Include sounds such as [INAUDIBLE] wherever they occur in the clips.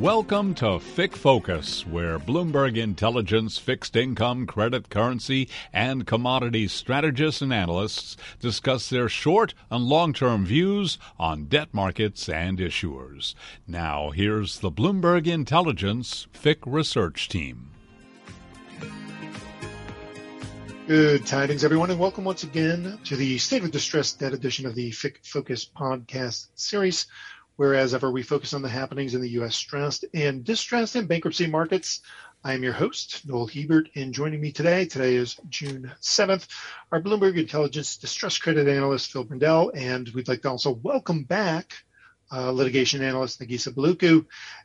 Welcome to FIC Focus, where Bloomberg Intelligence fixed income, credit, currency, and commodities strategists and analysts discuss their short and long term views on debt markets and issuers. Now, here's the Bloomberg Intelligence FIC research team. Good tidings, everyone, and welcome once again to the State of Distress Debt edition of the FIC Focus podcast series Whereas ever we focus on the happenings in the U.S. stressed and distressed and bankruptcy markets. I am your host, Noel Hebert, and joining me today, today is June 7th, our Bloomberg Intelligence Distress Credit Analyst, Phil Brendel, and we'd like to also welcome back uh, litigation analyst Negisa Balluku,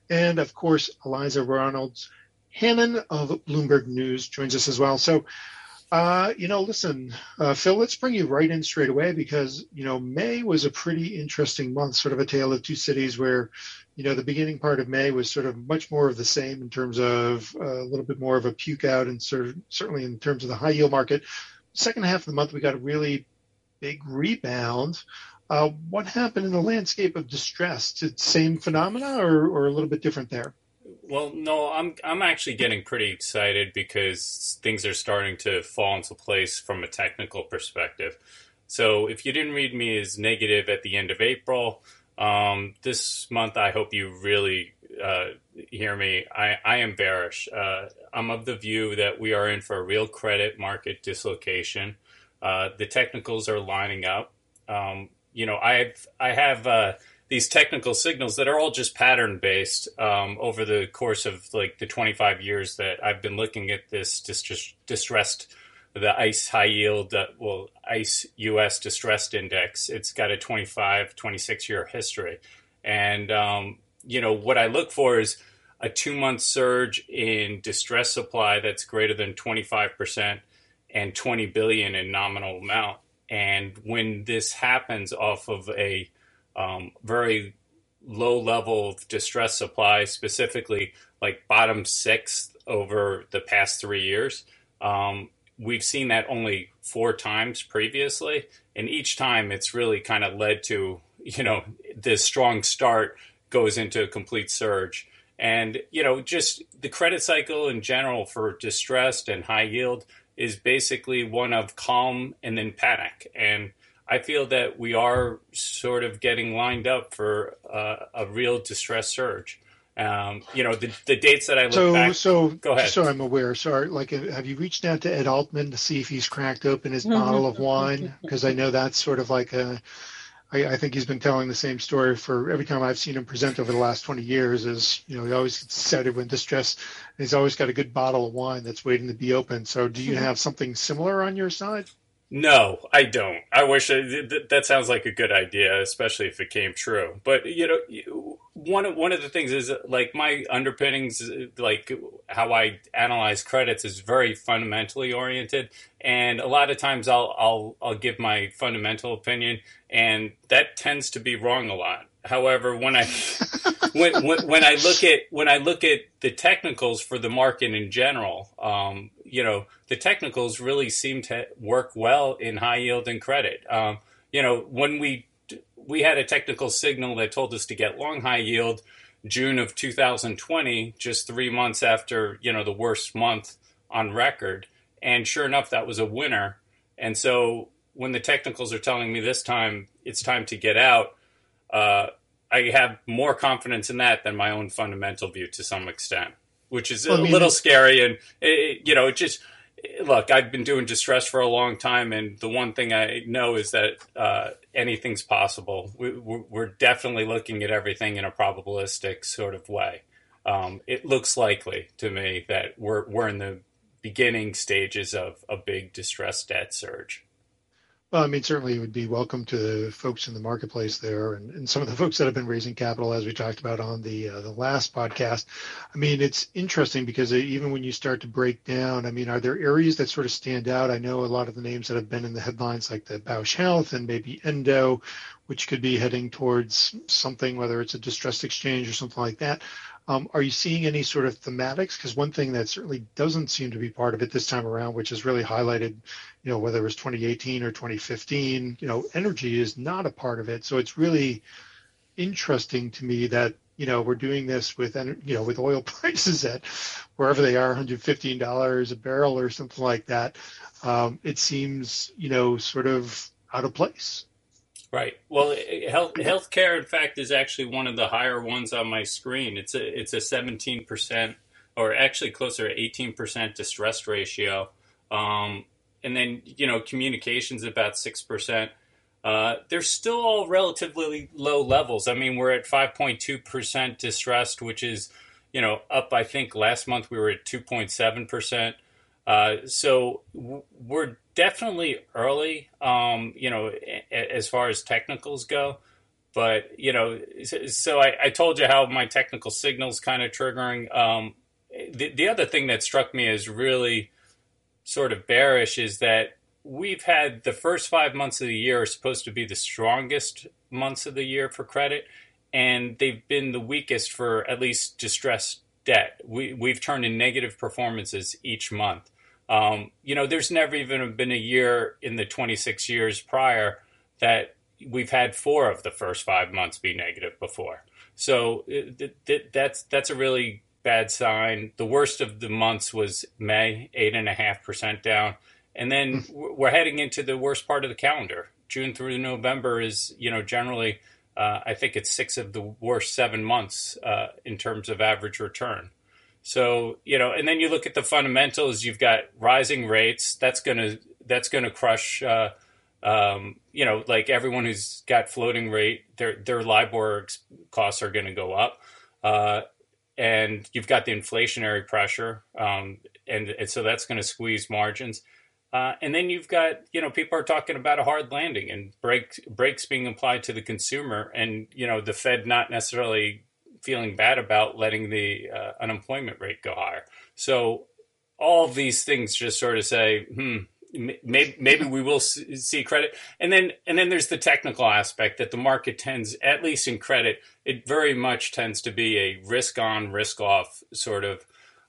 and of course, Eliza Reynolds Hannon of Bloomberg News joins us as well. So uh, you know, listen, uh, Phil, let's bring you right in straight away because, you know, May was a pretty interesting month, sort of a tale of two cities where, you know, the beginning part of May was sort of much more of the same in terms of uh, a little bit more of a puke out and sort of, certainly in terms of the high yield market. Second half of the month, we got a really big rebound. Uh, what happened in the landscape of distress? Same phenomena or, or a little bit different there? Well, no, I'm I'm actually getting pretty excited because things are starting to fall into place from a technical perspective. So, if you didn't read me as negative at the end of April, um, this month I hope you really uh, hear me. I, I am bearish. Uh, I'm of the view that we are in for a real credit market dislocation. Uh, the technicals are lining up. Um, you know, I've I have uh, these technical signals that are all just pattern based um, over the course of like the 25 years that I've been looking at this dis- distressed the ICE high yield uh, well ICE US distressed index. It's got a 25 26 year history. And um, you know what I look for is a 2 month surge in distress supply that's greater than 25% and 20 billion in nominal amount. And when this happens off of a um, very low level of distress supply, specifically like bottom sixth over the past three years. Um, we've seen that only four times previously, and each time it's really kind of led to you know this strong start goes into a complete surge. And you know, just the credit cycle in general for distressed and high yield is basically one of calm and then panic. And I feel that we are sort of getting lined up for uh, a real distress surge. Um, you know, the, the dates that I look so, back. So, go ahead. So I'm aware. Sorry, like, have you reached out to Ed Altman to see if he's cracked open his bottle of wine? Because I know that's sort of like a. I, I think he's been telling the same story for every time I've seen him present over the last 20 years. Is you know he always gets excited when distressed. He's always got a good bottle of wine that's waiting to be opened. So, do you have something similar on your side? No, I don't. I wish I, th- that sounds like a good idea, especially if it came true. But you know, one of one of the things is like my underpinnings, like how I analyze credits, is very fundamentally oriented, and a lot of times I'll I'll I'll give my fundamental opinion, and that tends to be wrong a lot. However, when I [LAUGHS] when, when, when I look at when I look at the technicals for the market in general, um, you know, the technicals really seem to work well in high yield and credit. Um, you know, when we we had a technical signal that told us to get long high yield June of 2020, just three months after you know the worst month on record, and sure enough, that was a winner. And so when the technicals are telling me this time it's time to get out uh, I have more confidence in that than my own fundamental view to some extent, which is well, a I mean, little scary. And it, you know, it just look. I've been doing distress for a long time, and the one thing I know is that uh, anything's possible. We, are definitely looking at everything in a probabilistic sort of way. Um, it looks likely to me that we're we're in the beginning stages of a big distress debt surge. Well, I mean, certainly it would be welcome to folks in the marketplace there, and, and some of the [LAUGHS] folks that have been raising capital, as we talked about on the uh, the last podcast. I mean, it's interesting because even when you start to break down, I mean, are there areas that sort of stand out? I know a lot of the names that have been in the headlines, like the Bausch Health and maybe Endo, which could be heading towards something, whether it's a distressed exchange or something like that. Um, are you seeing any sort of thematics? Because one thing that certainly doesn't seem to be part of it this time around, which is really highlighted, you know, whether it was 2018 or 2015, you know, energy is not a part of it. So it's really interesting to me that you know, we're doing this with, you know, with oil [LAUGHS] prices at wherever they are, $115 a barrel or something like that. Um, it seems, you know, sort of out of place. Right. Well, health healthcare, in fact, is actually one of the higher ones on my screen. It's a it's a seventeen percent, or actually closer to eighteen percent distress ratio. Um, and then you know communications about six percent. Uh, they're still all relatively low levels. I mean, we're at five point two percent distressed, which is you know up. I think last month we were at two point seven percent. Uh, so we're definitely early, um, you know, as far as technicals go. But you know, so I, I told you how my technical signals kind of triggering. Um, the, the other thing that struck me as really sort of bearish is that we've had the first five months of the year are supposed to be the strongest months of the year for credit, and they've been the weakest for at least distressed debt. We, we've turned in negative performances each month. Um, you know, there's never even been a year in the 26 years prior that we've had four of the first five months be negative before. So it, it, that's that's a really bad sign. The worst of the months was May, eight and a half percent down, and then hmm. we're heading into the worst part of the calendar. June through November is, you know, generally, uh, I think it's six of the worst seven months uh, in terms of average return. So you know, and then you look at the fundamentals. You've got rising rates. That's gonna that's gonna crush. Uh, um, you know, like everyone who's got floating rate, their their LIBOR costs are going to go up, uh, and you've got the inflationary pressure, um, and, and, so that's going to squeeze margins. Uh, and then you've got, you know, people are talking about a hard landing and break, brakes being applied to the consumer, and you know, the Fed not necessarily feeling bad about letting the uh, unemployment rate go higher. So all these things just sort of say, hmm, maybe, maybe we will see credit. And then and then there's the technical aspect that the market tends, at least in credit, it very much tends to be a risk on, risk off sort of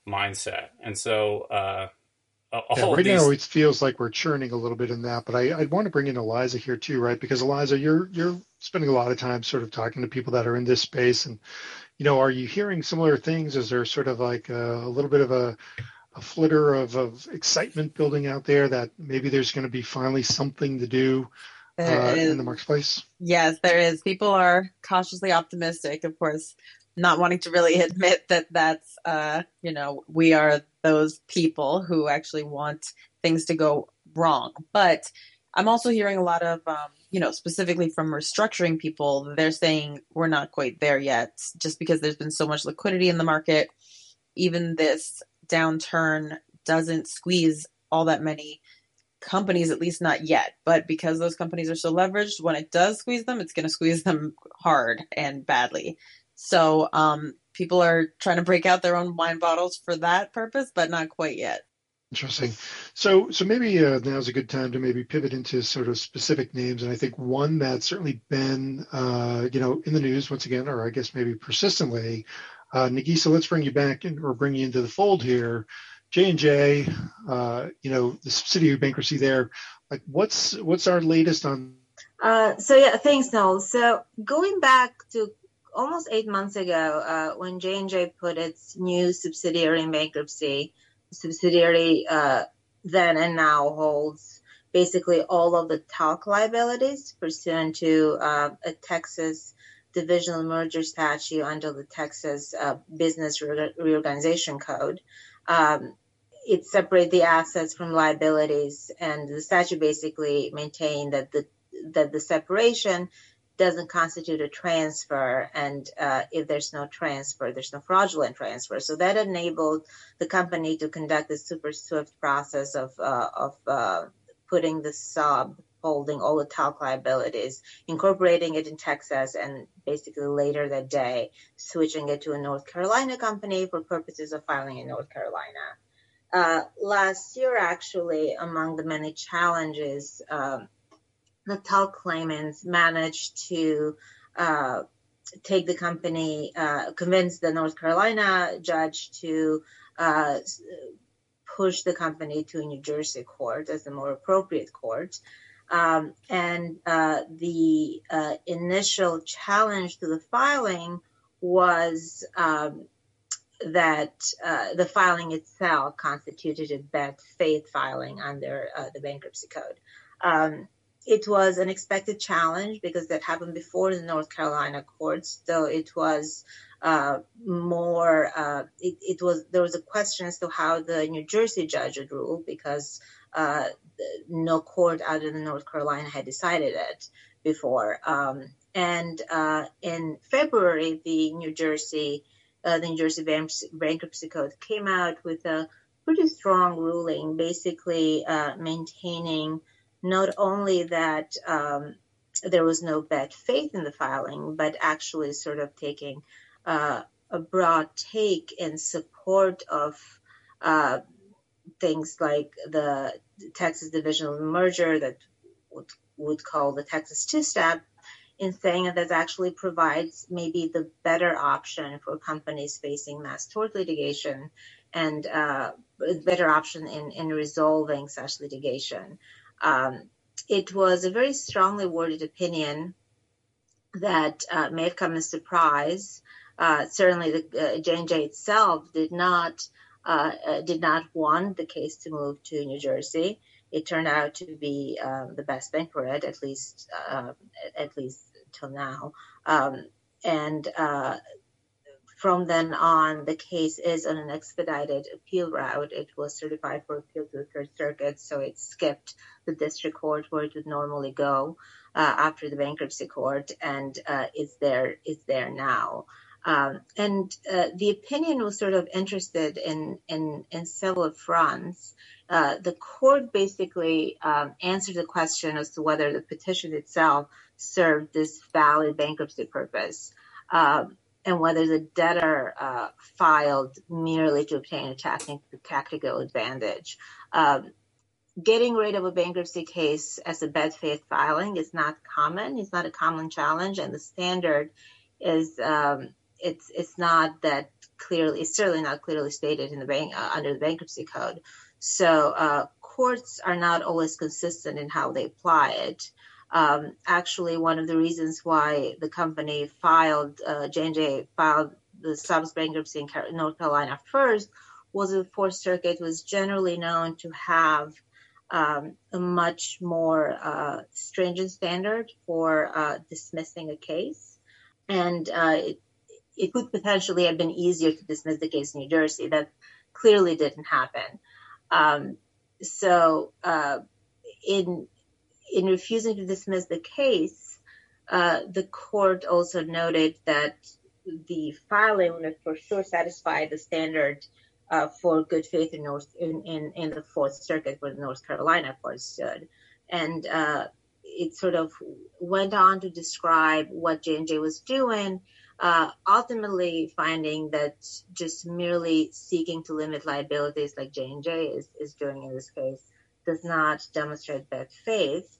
mindset. And so uh, yeah, right these... now it feels like we're churning a little bit in that, but I, I want to bring in Eliza here too, right? Because Eliza, you're you're spending a lot of time sort of talking to people that are in this space, and you know, are you hearing similar things? Is there sort of like a, a little bit of a, a flitter of, of excitement building out there that maybe there's going to be finally something to do uh, in the marketplace? Yes, there is. People are cautiously optimistic, of course, not wanting to really [LAUGHS] admit that that's, uh, you know, we are those people who actually want things to go wrong. But I'm also hearing a lot of um, you know, specifically from restructuring people, they're saying we're not quite there yet just because there's been so much liquidity in the market. Even this downturn doesn't squeeze all that many companies, at least not yet. But because those companies are so leveraged, when it does squeeze them, it's going to squeeze them hard and badly. So um, people are trying to break out their own wine bottles for that purpose, but not quite yet. Interesting. So, so maybe uh, now's a good time to maybe pivot into sort of specific names, and I think one that's certainly been, uh, you know, in the news once again, or I guess maybe persistently. Uh, Negisa, let's bring you back in, or bring you into the fold here. J and J, uh, you know, the subsidiary bankruptcy there. Like, what's what's our latest on? Uh, so yeah, thanks, Noel. So going back to almost eight months ago, uh, when J and J put its new subsidiary in bankruptcy subsidiary uh, then and now holds basically all of the talc liabilities pursuant to uh, a Texas divisional merger statute under the Texas uh, Business Re- Reorganization Code. Um, it separates the assets from liabilities, and the statute basically maintained that the that the separation doesn't constitute a transfer, and uh, if there's no transfer, there's no fraudulent transfer. So that enabled the company to conduct the super swift process of uh, of uh, putting the sub holding all the talc liabilities, incorporating it in Texas, and basically later that day switching it to a North Carolina company for purposes of filing in North Carolina. Last year, actually, among the many challenges um, the talc claimants managed to uh, take the company, uh, convince the North Carolina judge to uh, push the company to a New Jersey court as the more appropriate court. Um, and uh, the uh, initial challenge to the filing was um, that uh, the filing itself constituted a bad faith filing under the bankruptcy code. Um, it was an expected challenge because that happened before in the North Carolina courts, though it was uh, more, uh, it, it, was, there was a question as to how the New Jersey judge would rule because uh, no court other than North Carolina had decided it before. Um, and uh, in February, the New Jersey uh, the New Jersey Bankruptcy Code came out with a pretty strong ruling, basically uh, maintaining not only that um, there was no bad faith in the filing, but actually sort of taking uh, a broad take in support of uh, things like the Texas Division of Merger that would, would call the Texas two-step in saying that that actually provides maybe the better option for companies facing mass tort litigation and uh, better option in, in resolving such litigation. Um, it was a very strongly worded opinion that uh, may have come as a surprise. Uh, certainly, the uh, J&J itself did not uh, uh, did not want the case to move to New Jersey. It turned out to be um, the best thing for it, at least uh, at least till now. Um, and from then on, the case is on an expedited appeal route. It was certified for appeal to the Third Circuit, so it skipped the district court where it would normally go uh, after the bankruptcy court, and uh, is there is there now. Um, and uh, the opinion was sort of interested in several fronts. The court basically um, answered the question as to whether the petition itself served this valid bankruptcy purpose, um, and whether the debtor uh, filed merely to obtain a tactical advantage. Um, getting rid of a bankruptcy case as a bad faith filing is not common. It's not a common challenge, and the standard is um, it's it's not that clearly. It's certainly not clearly stated in the bank uh, under the bankruptcy code. So uh, courts are not always consistent in how they apply it. Um, actually, one of the reasons why the company filed, uh, J&J filed the subs bankruptcy in North Carolina first was the Fourth Circuit was generally known to have um, a much more uh, stringent standard for uh, dismissing a case. And uh, it, it could potentially have been easier to dismiss the case in New Jersey. That clearly didn't happen. Um, so uh, in in refusing to dismiss the case, uh, the court also noted that the filing for sure satisfy the standard uh, for good faith in, the Fourth Circuit where the North Carolina court stood. And uh, it sort of went on to describe what J&J was doing, ultimately finding that just merely seeking to limit liabilities like J&J is doing in this case does not demonstrate bad faith.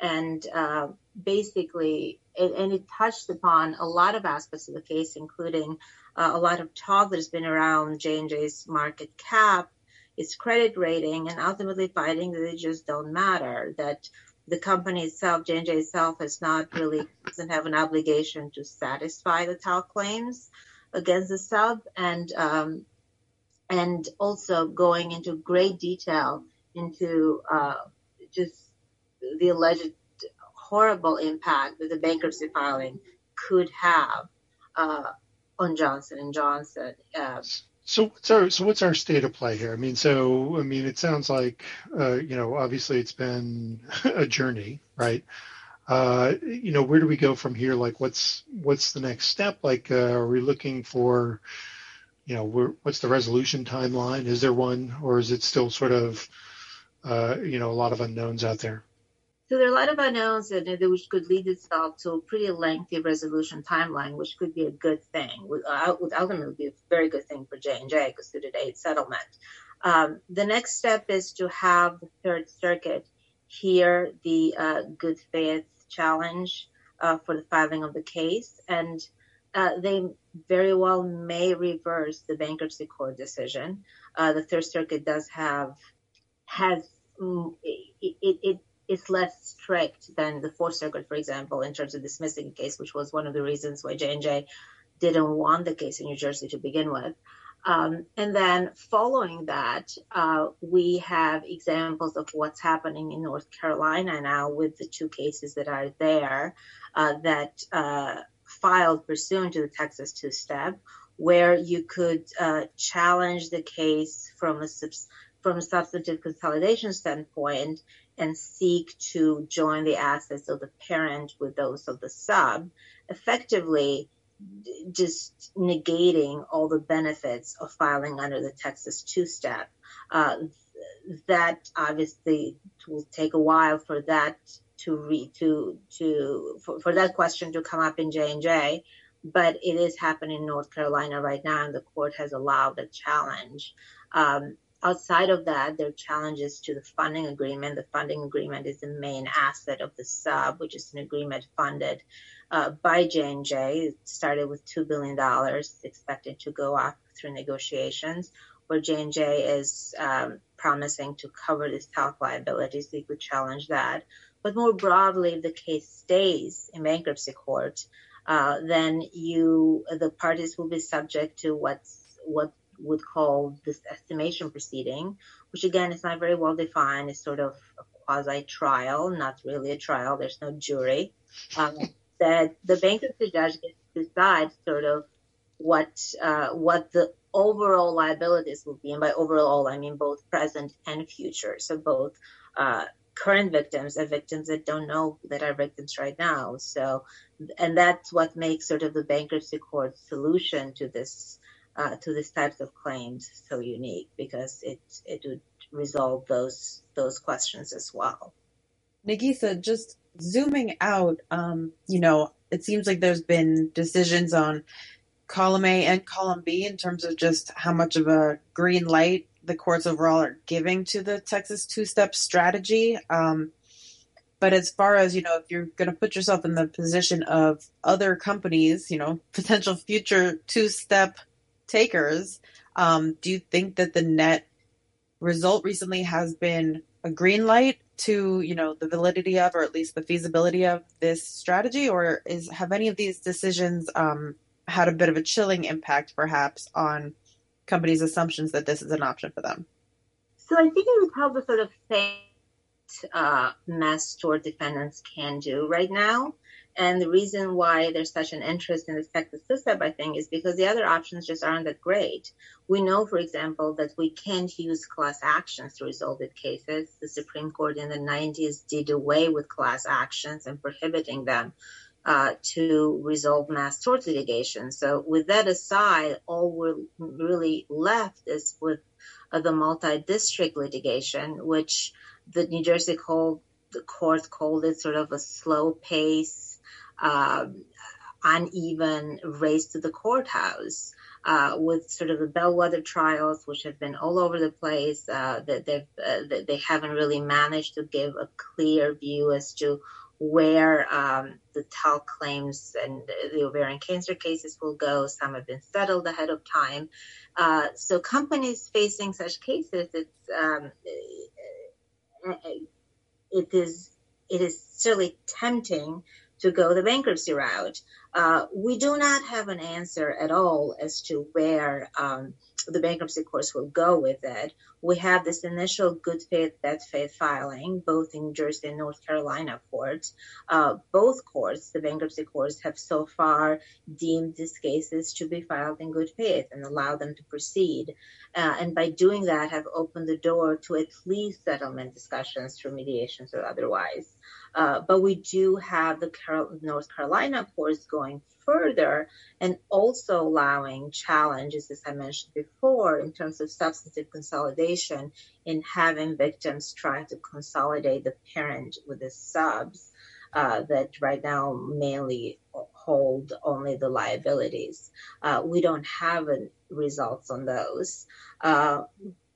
And uh, basically, and it touched upon a lot of aspects of the case, including uh, a lot of talk that's been around J&J's market cap, its credit rating, and ultimately finding that they just don't matter. That the company itself, J&J itself, has not really doesn't have an obligation to satisfy the talc claims against the sub, and um, and also going into great detail into uh, just the alleged horrible impact that the bankruptcy filing could have uh, on Johnson and Johnson. Uh, so what's our so what's our state of play here? I mean, so I mean, it sounds like uh, you know, obviously it's been [LAUGHS] a journey, right? Uh, you know, where do we go from here? Like, what's what's the next step? Like, uh, are we looking for, you know, what's the resolution timeline? Is there one, or is it still sort of uh, you know, a lot of unknowns out there. So there are a lot of unknowns, and which could lead itself to a pretty lengthy resolution timeline, which could be a good thing. Would, uh, ultimately be a very good thing for J and J because through the date settlement. Um, the next step is to have the Third Circuit hear the uh, good faith challenge uh, for the filing of the case, and uh, they very well may reverse the bankruptcy court decision. Uh, the Third Circuit does have has mm, it, it, is less strict than the Fourth Circuit, for example, in terms of dismissing a case, which was one of the reasons why J and J didn't want the case in New Jersey to begin with. Um, and then following that, uh, we have examples of what's happening in North Carolina now with the two cases that are there uh, that uh, filed pursuant to the Texas two step, where you could challenge the case from a from a substantive consolidation standpoint and seek to join the assets of the parent with those of the sub, effectively just negating all the benefits of filing under the Texas two step. Uh, that obviously will take a while for that to re, to to for, for that question to come up in J and J, but it is happening in North Carolina right now, and the court has allowed a challenge. Um, outside of that, there are challenges to the funding agreement. The funding agreement is the main asset of the sub, which is an agreement funded uh, by J&J. It started with $2 billion, expected to go up through negotiations, where J&J is um, promising to cover these talc liabilities. We could challenge that. But more broadly, if the case stays in bankruptcy court, uh, then you the parties will be subject to what's what would call this estimation proceeding, which again is not very well defined. It's sort of a quasi trial, not really a trial. There's no jury. Um, that the bankruptcy judge gets to decide sort of what uh, what the overall liabilities will be, and by overall I mean both present and future. So both uh, current victims and victims that don't know that are victims right now. So, and that's what makes sort of the bankruptcy court solution to this uh, to these types of claims so unique because it it would resolve those those questions as well. Negisa, just zooming out, um, you know, it seems like there's been decisions on column A and column B in terms of just how much of a green light the courts overall are giving to the Texas two step strategy. Um, but as far as, you know, if you're going to put yourself in the position of other companies, you know, potential future two step takers, um, do you think that the net result recently has been a green light to you know the validity of or at least the feasibility of this strategy? Or is have any of these decisions um, had a bit of a chilling impact perhaps on companies assumptions that this is an option for them? So i think it would help the sort of faint uh, mass tort defendants can do right now and the reason why there's such an interest in the system, I think, is because the other options just aren't that great. We know, for example, that we can't use class actions to resolve the cases. The Supreme Court in the 90s did away with class actions and prohibiting them uh, to resolve mass tort litigation. So, with that aside, all we're really left is with uh, the multi-district litigation, which the New Jersey called the court called it sort of a slow pace um, uneven race to the courthouse. Uh, with sort of the bellwether trials, which have been all over the place, uh, that they've uh, that they haven't really managed to give a clear view as to where um, the talc claims and the ovarian cancer cases will go. Some have been settled ahead of time. Uh, so companies facing such cases, it's um, it is it is certainly tempting to go the bankruptcy route. Uh, we do not have an answer at all as to where um, the bankruptcy courts will go with it. We have this initial good faith, bad faith filing, both in Jersey and North Carolina courts. Uh, both courts, the bankruptcy courts, have so far deemed these cases to be filed in good faith and allow them to proceed. Uh, and by doing that, have opened the door to at least settlement discussions through mediations or otherwise. Uh, but we do have the Carol- North Carolina courts going further and also allowing challenges, as I mentioned before, in terms of substantive consolidation in having victims try to consolidate the parent with the subs uh, that right now mainly hold only the liabilities. Uh, we don't have results on those. Uh,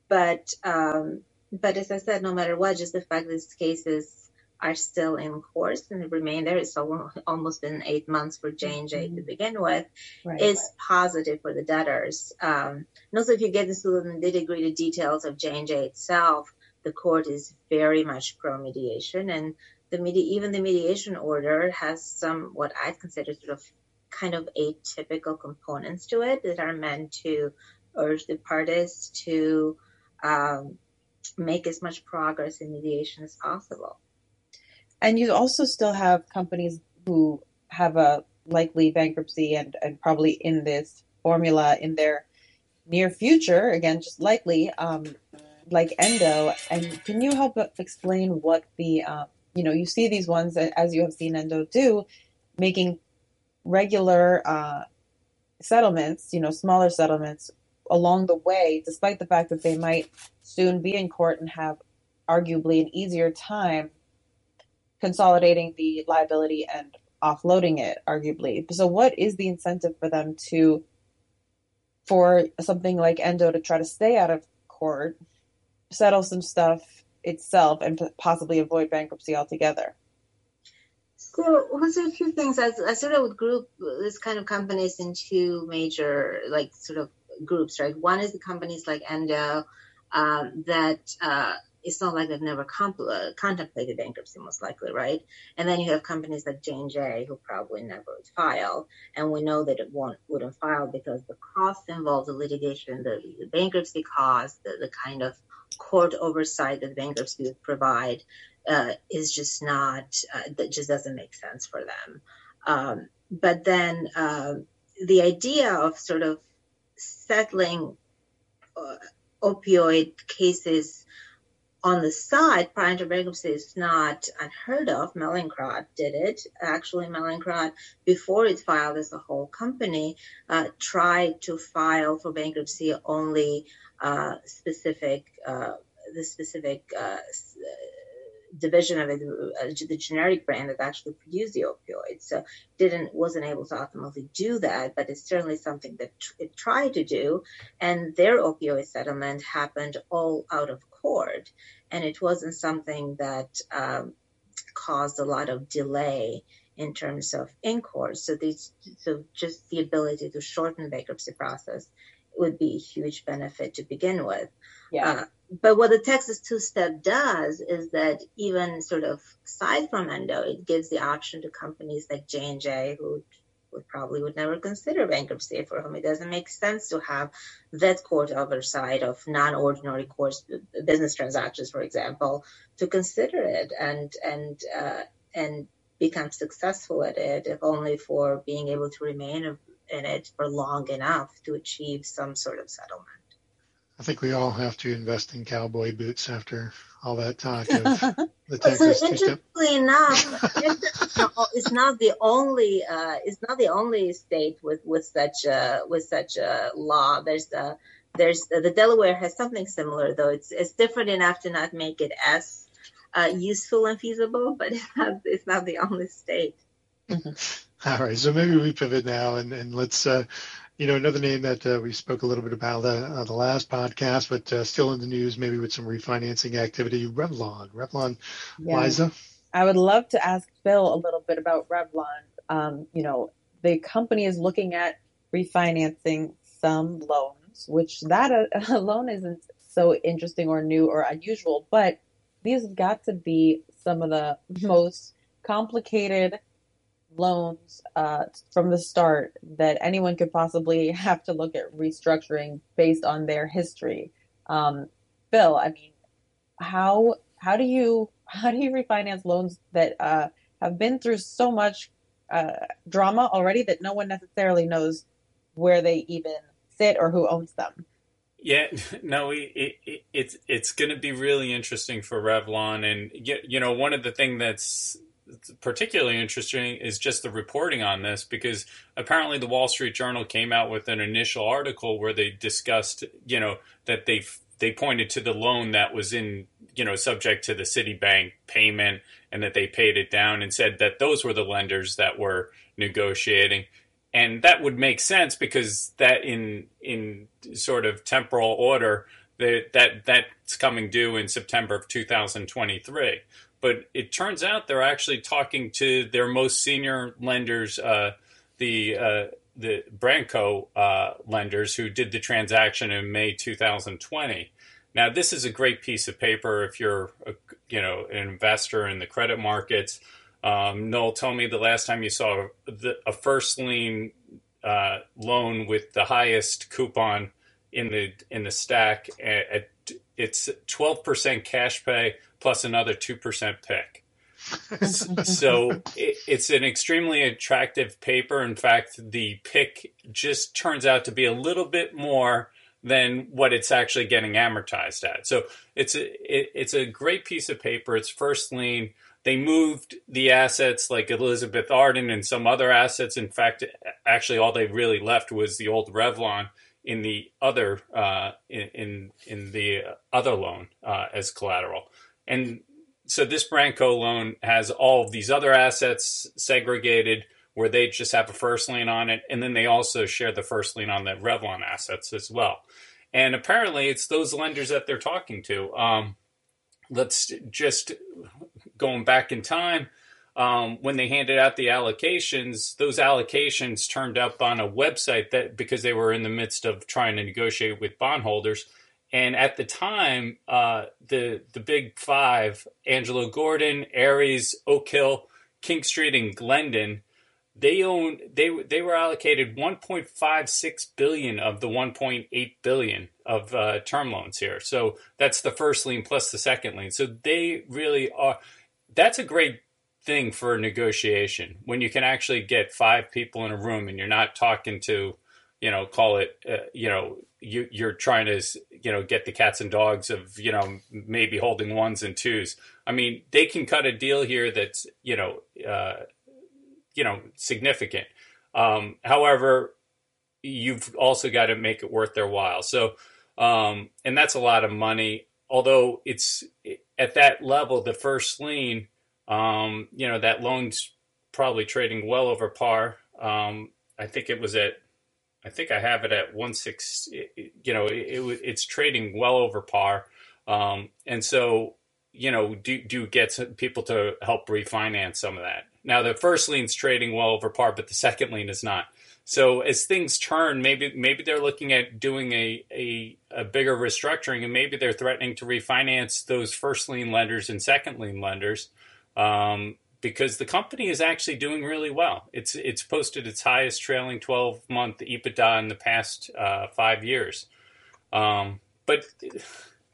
but um, but as I said, no matter what, just the fact that this case is are still in course and remain there. It's almost been eight months for J&J mm-hmm. to begin with, right, is positive for the debtors. Um, and also if you get into the nitty-gritty details of J&J itself, the court is very much pro-mediation and the medi- even the mediation order has some what I'd consider sort of kind of atypical components to it that are meant to urge the parties to um, make as much progress in mediation as possible. And you also still have companies who have a likely bankruptcy and, and probably in this formula in their near future, again, just likely, um, like Endo. And can you help explain what the, uh, you know, you see these ones, as you have seen Endo do, making regular uh, settlements, you know, smaller settlements along the way, despite the fact that they might soon be in court and have arguably an easier time consolidating the liability and offloading it, arguably. So, what is the incentive for them to, for something like Endo to try to stay out of court, settle some stuff itself, and possibly avoid bankruptcy altogether? So, well, there a few things. I, I sort of would group this kind of companies in two major, like, sort of groups, right? One is the companies like Endo um, that uh, it's not like they've never comp- uh, contemplated bankruptcy, most likely, right? And then you have companies like J and J who probably never would file, and we know that it won't wouldn't file because the costs involved, the litigation, the, the bankruptcy costs, the, the kind of court oversight that bankruptcy would provide uh, is just not uh, that just doesn't make sense for them. Um, but then uh, the idea of sort of settling uh, opioid cases on the side prior to bankruptcy is not unheard of. Mallinckrodt did it. Actually, Mallinckrodt, before it filed as a whole company, uh, tried to file for bankruptcy only uh, specific, uh, the specific uh, division of it, uh, the generic brand that actually produced the opioids. So didn't wasn't able to ultimately do that, but it's certainly something that tr- it tried to do. And their opioid settlement happened all out of court, and it wasn't something that um, caused a lot of delay in terms of in court. So these, so just the ability to shorten bankruptcy process would be a huge benefit to begin with. Yeah. Uh, but what the Texas two step does is that even sort of aside from endo, it gives the option to companies like J and J who would probably would never consider bankruptcy for whom it doesn't make sense to have that court oversight of non-ordinary course business transactions, for example, to consider it and and uh, and become successful at it, if only for being able to remain in it for long enough to achieve some sort of settlement. I think we all have to invest in cowboy boots after all that talk of [LAUGHS] the Texas so interestingly enough, it's not the only uh, it's not the only state with with such a with such a law. There's the there's the Delaware has something similar though. It's it's different enough to not make it as uh, useful and feasible, but it's not, it's not the only state. Mm-hmm. All right, so maybe we pivot now and, and let's uh, you know, another name that uh, we spoke a little bit about the, uh, the last podcast, but uh, still in the news, maybe with some refinancing activity, Revlon. Revlon, yeah. Liza? I would love to ask Phil a little bit about Revlon. Um, you know, the company is looking at refinancing some loans, which that uh, [LAUGHS] alone isn't so interesting or new or unusual, but these have got to be some of the most complicated loans uh, from the start that anyone could possibly [LAUGHS] have to look at restructuring based on their history. Um, Bill, I mean, how how do you [LAUGHS] how do you refinance loans that uh, have been through so much uh, drama already that no one necessarily knows where they even sit or who owns them? Yeah, [LAUGHS] no, it, it, it's it's going to be really interesting for Revlon, and you know, one of the thing that's particularly interesting is just the reporting on this because apparently the Wall Street Journal came out with an initial article where they discussed, you know, that they they pointed to the loan that was in, you know, subject to the Citibank payment and that they paid it down and said that those were the lenders that were negotiating. And that would make sense because that in in sort of temporal order that that that's coming due in September of 2023 but it turns out they're actually talking to their most senior lenders, uh, the uh, the BrandCo uh, lenders who did the transaction in May 2020. Now, this is a great piece of paper if you're, a, you know, an investor in the credit markets. Um, Noel, tell me the last time you saw the, a first lien uh, loan with the highest coupon in the in the stack. At, at it's twelve percent cash pay plus another two percent PIK. [LAUGHS] so it, it's an extremely attractive paper. In fact, the PIK just turns out to be a little bit more than what it's actually getting amortized at. So it's a it, it's a great piece of paper. It's first lien. They moved the assets like Elizabeth Arden and some other assets. In fact, actually, all they really left was the old Revlon in the other uh, in, in, in the other loan uh, as collateral. And so this BrandCo loan has all of these other assets segregated where they just have a first lien on it, and then they also share the first lien on the Revlon assets as well. And apparently, it's those lenders that they're talking to. Um, let's just going back in time um, when they handed out the allocations, those allocations turned up on a website that because they were in the midst of trying to negotiate with bondholders. And at the time, uh, the the big five, Angelo Gordon, Ares, Oak Hill, King Street, and Glendon, they own they they were allocated 1.56 billion of the 1.8 billion of uh, term loans here. So that's the first lien plus the second lien. So they really are. That's a great thing for negotiation when you can actually get five people in a room and you're not talking to you know call it uh, you know you, you're trying to you know get the cats and dogs of you know maybe holding ones and twos. I mean they can cut a deal here that's you know uh, you know significant. Um, however you've also got to make it worth their while. So um, and that's a lot of money. Although it's at that level the first lien um, you know, that loan's probably trading well over par. Um, I think it was at, I think I have it at one six. You know, it, it, it's trading well over par, um, and so you know, do do get people to help refinance some of that. Now, the first lien's trading well over par, but the second lien is not. So as things turn, maybe maybe they're looking at doing a, a, a bigger restructuring, and maybe they're threatening to refinance those first lien lenders and second lien lenders um, because the company is actually doing really well. It's it's posted its highest trailing 12 month EBITDA in the past uh, five years. Um, but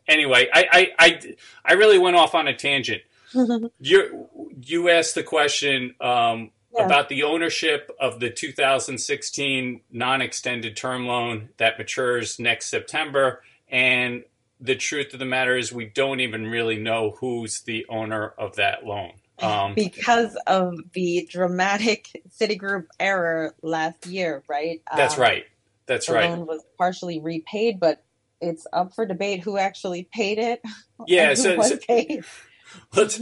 anyway, I, I, I, I, really went off on a tangent. [LAUGHS] you you asked the question um, yeah. about the ownership of the 2016 non-extended term loan that matures next September, and the truth of the matter is we don't even really know who's the owner of that loan. Um, because of the dramatic Citigroup error last year, right? That's um, right. That's the right. loan was partially repaid, but it's up for debate who actually paid it. [LAUGHS] Yeah, so, so [LAUGHS] let's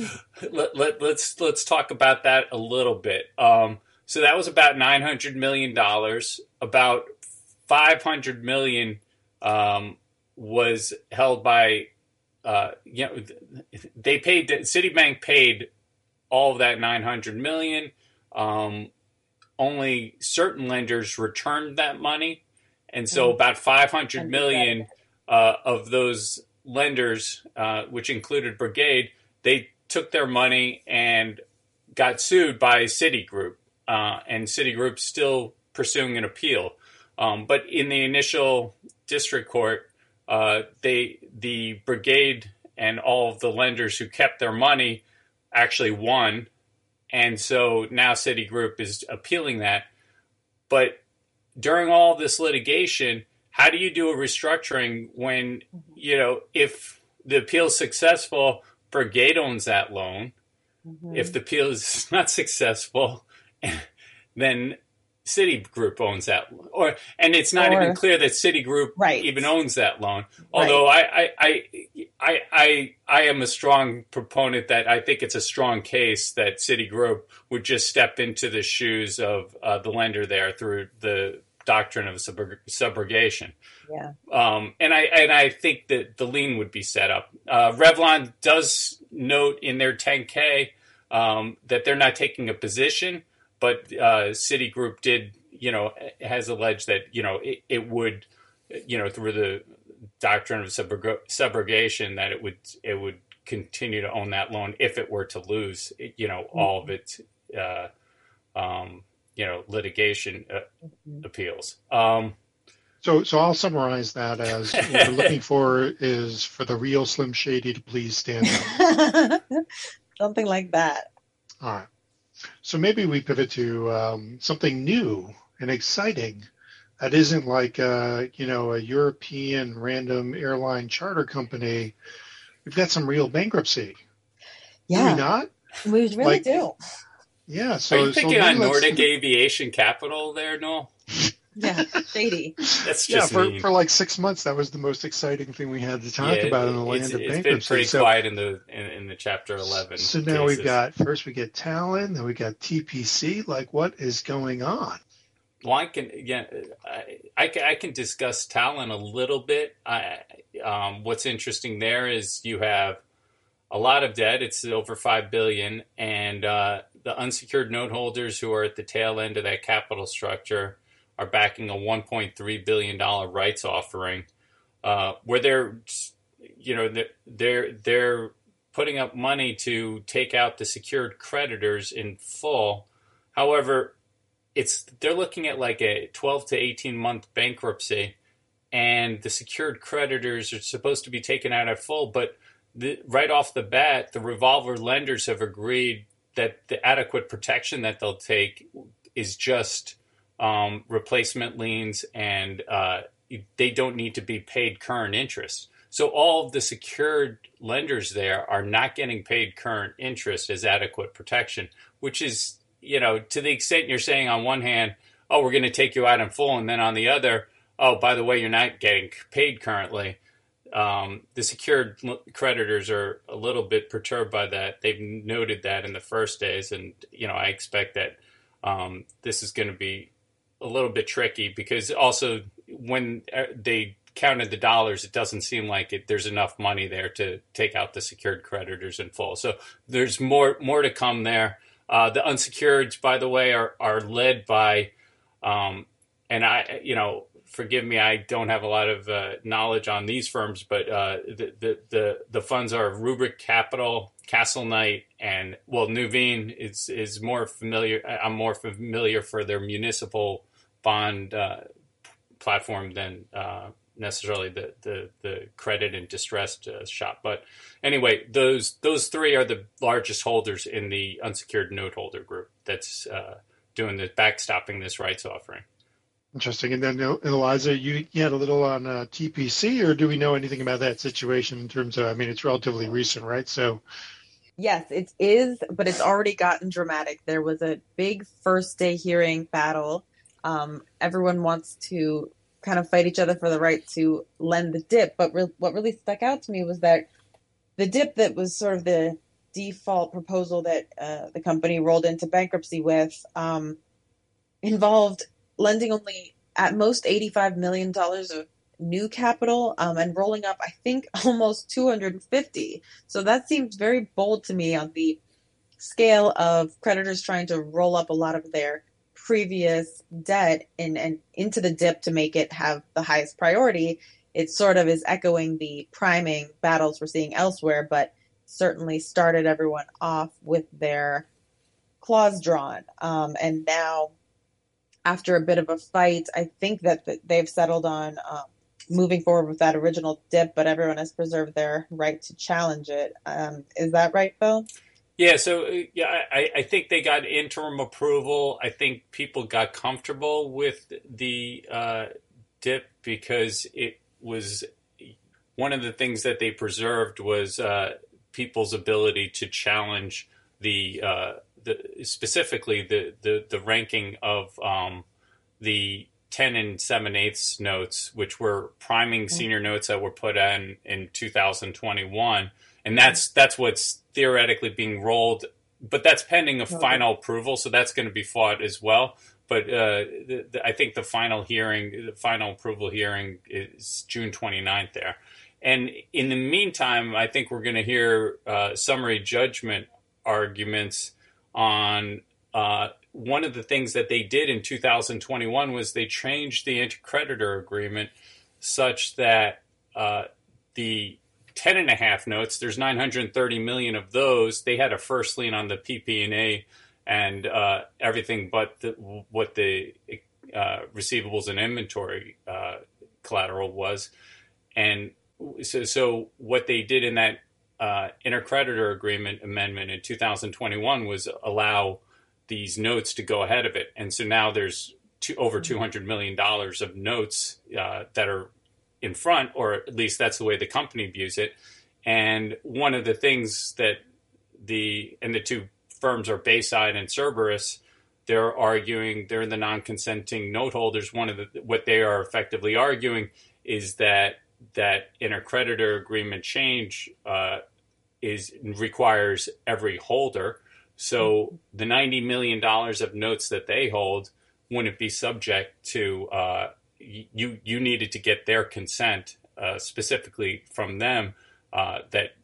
let, let, let's let's talk about that a little bit. Um, so that was about nine hundred million dollars. About five hundred million um, was held by uh, you know they paid Citibank paid all of that 900 million. Um, only certain lenders returned that money, and so mm-hmm. about 500 million uh, of those lenders, uh, which included Brigade, they took their money and got sued by Citigroup, uh, and Citigroup still pursuing an appeal. Um, but in the initial district court, uh, they the brigade and all of the lenders who kept their money actually won, and so now Citigroup is appealing that. But during all this litigation, how do you do a restructuring when you know if the appeal is successful, Brigade owns that loan. Mm-hmm. If the appeal is [LAUGHS] not successful, [LAUGHS] then Citigroup owns that, or and it's not or, even clear that Citigroup right. even owns that loan. Although right. I, I, I, I, I am a strong proponent that I think it's a strong case that Citigroup would just step into the shoes of uh, the lender there through the doctrine of subrogation. Yeah. Um, and I and I think that the lien would be set up. Uh, Revlon does note in their 10K um, that they're not taking a position but uh, Citigroup did, you know, has alleged that you know it, it would, you know, through the doctrine of subrogation, that it would it would continue to own that loan if it were to lose, you know, all of its, uh, um, you know, litigation uh, mm-hmm. appeals. Um, so, so I'll summarize that as what [LAUGHS] we're looking for is for the real Slim Shady to please stand up. [LAUGHS] Something like that. All right. So maybe we pivot to um, something new and exciting that isn't like a, you know a European random airline charter company. We've got some real bankruptcy. Yeah. Do we not? We really like, do. Yeah. So are you picking so on Nordic Aviation Capital there, Noel? [LAUGHS] Yeah, shady. That's just yeah. For, mean. for like six months, that was the most exciting thing we had to talk yeah, about in the land of bankruptcy. It's been pretty so, quiet in the in, in, the chapter eleven. So now cases. we've got first we get Talen, then we got TPC. Like, what is going on? Well, I can again, I, I, I can discuss Talen a little bit. I, um, what's interesting there is you have a lot of debt. It's over five billion, and uh, the unsecured note holders who are at the tail end of that capital structure are backing a 1.3 billion dollar rights offering, uh, where they're, you know, they're they're putting up money to take out the secured creditors in full. However, it's they're looking at like a 12 to 18 month bankruptcy, and the secured creditors are supposed to be taken out at full, but the, right off the bat, the revolver lenders have agreed that the adequate protection that they'll take is just um, replacement liens, and uh, they don't need to be paid current interest. So all of the secured lenders there are not getting paid current interest as adequate protection, which is, you know, to the extent you're saying on one hand, oh, we're going to take you out in full, and then on the other, oh, by the way, you're not getting paid currently. Um, the secured creditors are a little bit perturbed by that. They've noted that in the first days, and you know I expect that um, this is going to be a little bit tricky because also when uh, they counted the dollars, it doesn't seem like it, there's enough money there to take out the secured creditors in full. So there's more more to come there. Uh, the unsecureds, by the way, are are led by, um, and I, you know, forgive me, I don't have a lot of uh, knowledge on these firms, but uh, the, the, the the funds are Rubric Capital, Castle Knight, and well, Nuveen is is more familiar. I'm more familiar for their municipal bond uh, platform than uh, necessarily the, the, the credit and distressed uh, shop. But anyway, those those three are the largest holders in the unsecured note holder group that's uh, doing the backstopping this rights offering. Interesting. And then Eliza, you, you had a little on uh, TPC, or do we know anything about that situation in terms of? I mean, it's relatively recent, right? So. Yes, it is, but it's already gotten dramatic. There was a big first day hearing battle um, everyone wants to kind of fight each other for the right to lend the dip. But re- what really stuck out to me was that the dip that was sort of the default proposal that uh, the company rolled into bankruptcy with um, involved lending only at most $85 million of new capital um, and rolling up, I think, [LAUGHS] almost 250. So that seems very bold to me on the scale of creditors trying to roll up a lot of their previous debt and, and into the dip to make it have the highest priority, it sort of is echoing the priming battles we're seeing elsewhere, but certainly started everyone off with their claws drawn. Um, and now, after a bit of a fight, I think that they've settled on um, moving forward with that original dip, but everyone has preserved their right to challenge it. Um, is that right, Phil? Yeah, so uh, yeah, I, I think they got interim approval. I think people got comfortable with the uh, dip because it was one of the things that they preserved was uh, people's ability to challenge the uh, the specifically the, the the ranking of um, the ten and seven eighths notes, which were priming mm. senior notes that were put in in 2021 and that's that's what's theoretically being rolled. But that's pending a okay. final approval, so that's going to be fought as well. But uh, the, the, I think the final hearing, the final approval hearing, is June 29th there. And in the meantime, I think we're going to hear uh, summary judgment arguments on uh, one of the things that they did in 2021 was they changed the intercreditor agreement such that uh, the ten and a half notes. There's 930 million of those. They had a first lien on the PP&E and uh, everything, but the, what the uh, receivables and inventory uh, collateral was, and so so what they did in that uh, intercreditor agreement amendment in 2021 was allow these notes to go ahead of it, and so now there's two, over 200 million dollars of notes uh, that are in front, or at least that's the way the company views it. And one of the things that the and the two firms are Bayside and Cerberus. They're arguing they're the non-consenting note holders. One of the what they are effectively arguing is that that intercreditor agreement change uh, is requires every holder. So the ninety million dollars of notes that they hold wouldn't be subject to uh, you. You needed to get their consent uh, specifically from them uh, that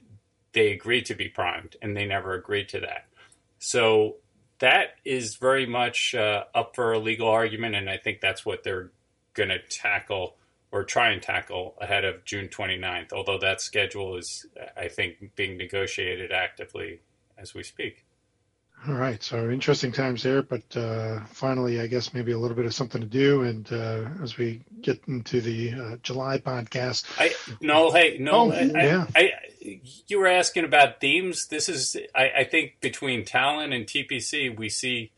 they agreed to be primed, and they never agreed to that. So that is very much uh, up for a legal argument, and I think that's what they're going to tackle or try and tackle ahead of June 29th, although that schedule is, I think, being negotiated actively as we speak. All right, so interesting times there, but uh, finally, I guess maybe a little bit of something to do. And uh, as we get into the uh, July podcast, I no, hey, no, Oh, I, yeah. I, you were asking about themes. This is, I, I think, between Talen and TPC, we see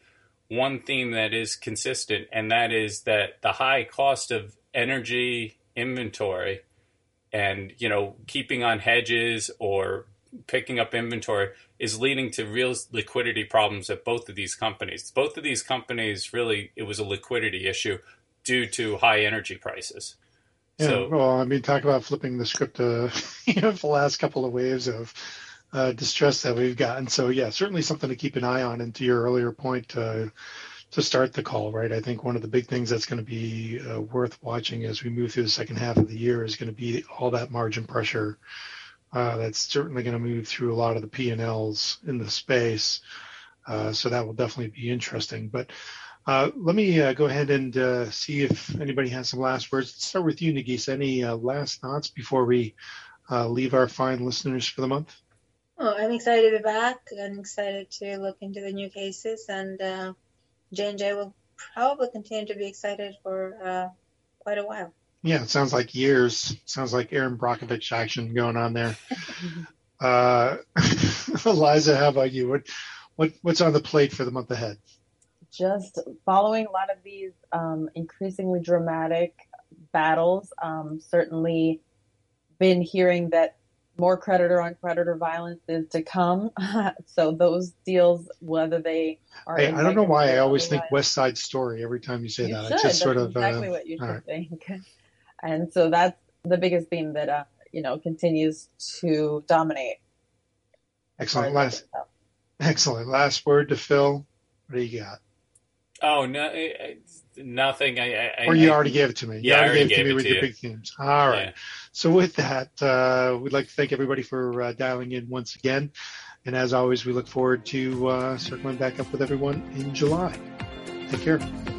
one theme that is consistent, and that is that the high cost of energy inventory and you know keeping on hedges or picking up inventory is leading to real liquidity problems at both of these companies. Both of these companies really it was a liquidity issue due to high energy prices. yeah, So well, I mean, talk about flipping the script uh, [LAUGHS] you know, the last couple of waves of uh, distress that we've gotten. So, yeah, certainly something to keep an eye on. And to your earlier point, uh, to start the call, right? I think one of the big things that's going to be uh, worth watching as we move through the second half of the year is going to be all that margin pressure. Uh, that's certainly going to move through a lot of the P and Ls in the space. Uh, so that will definitely be interesting. But uh, let me go ahead and see if anybody has some last words. Let's start with you, Negisa. Any last thoughts before we leave our fine listeners for the month? Oh, I'm excited to be back. I'm excited to look into the new cases, and J&J will probably continue to be excited for quite a while. Yeah, it sounds like years. Sounds like Erin Brockovich action going on there. [LAUGHS] Uh, [LAUGHS] Eliza, how about you? What, what what's on the plate for the month ahead? just following a lot of these um, increasingly dramatic battles. Um, certainly, been hearing that more creditor on creditor violence is to come. [LAUGHS] so those deals, whether they are, Hey, I don't know why I always think West Side Story every time you say You that. should. It's just sort of exactly uh, what you should right. think. And so that's the biggest theme that uh, you know continues to dominate. excellent. Last excellent last word to Phil. What do you got? Oh no, I- I- nothing. I, I Or you I- already gave it to me. You Yeah, I already already gave it to me it with to your you. big themes. All right. yeah. So with that, uh, we'd like to thank everybody for uh, dialing in once again. And as always, we look forward to uh, circling back up with everyone in July. Take care.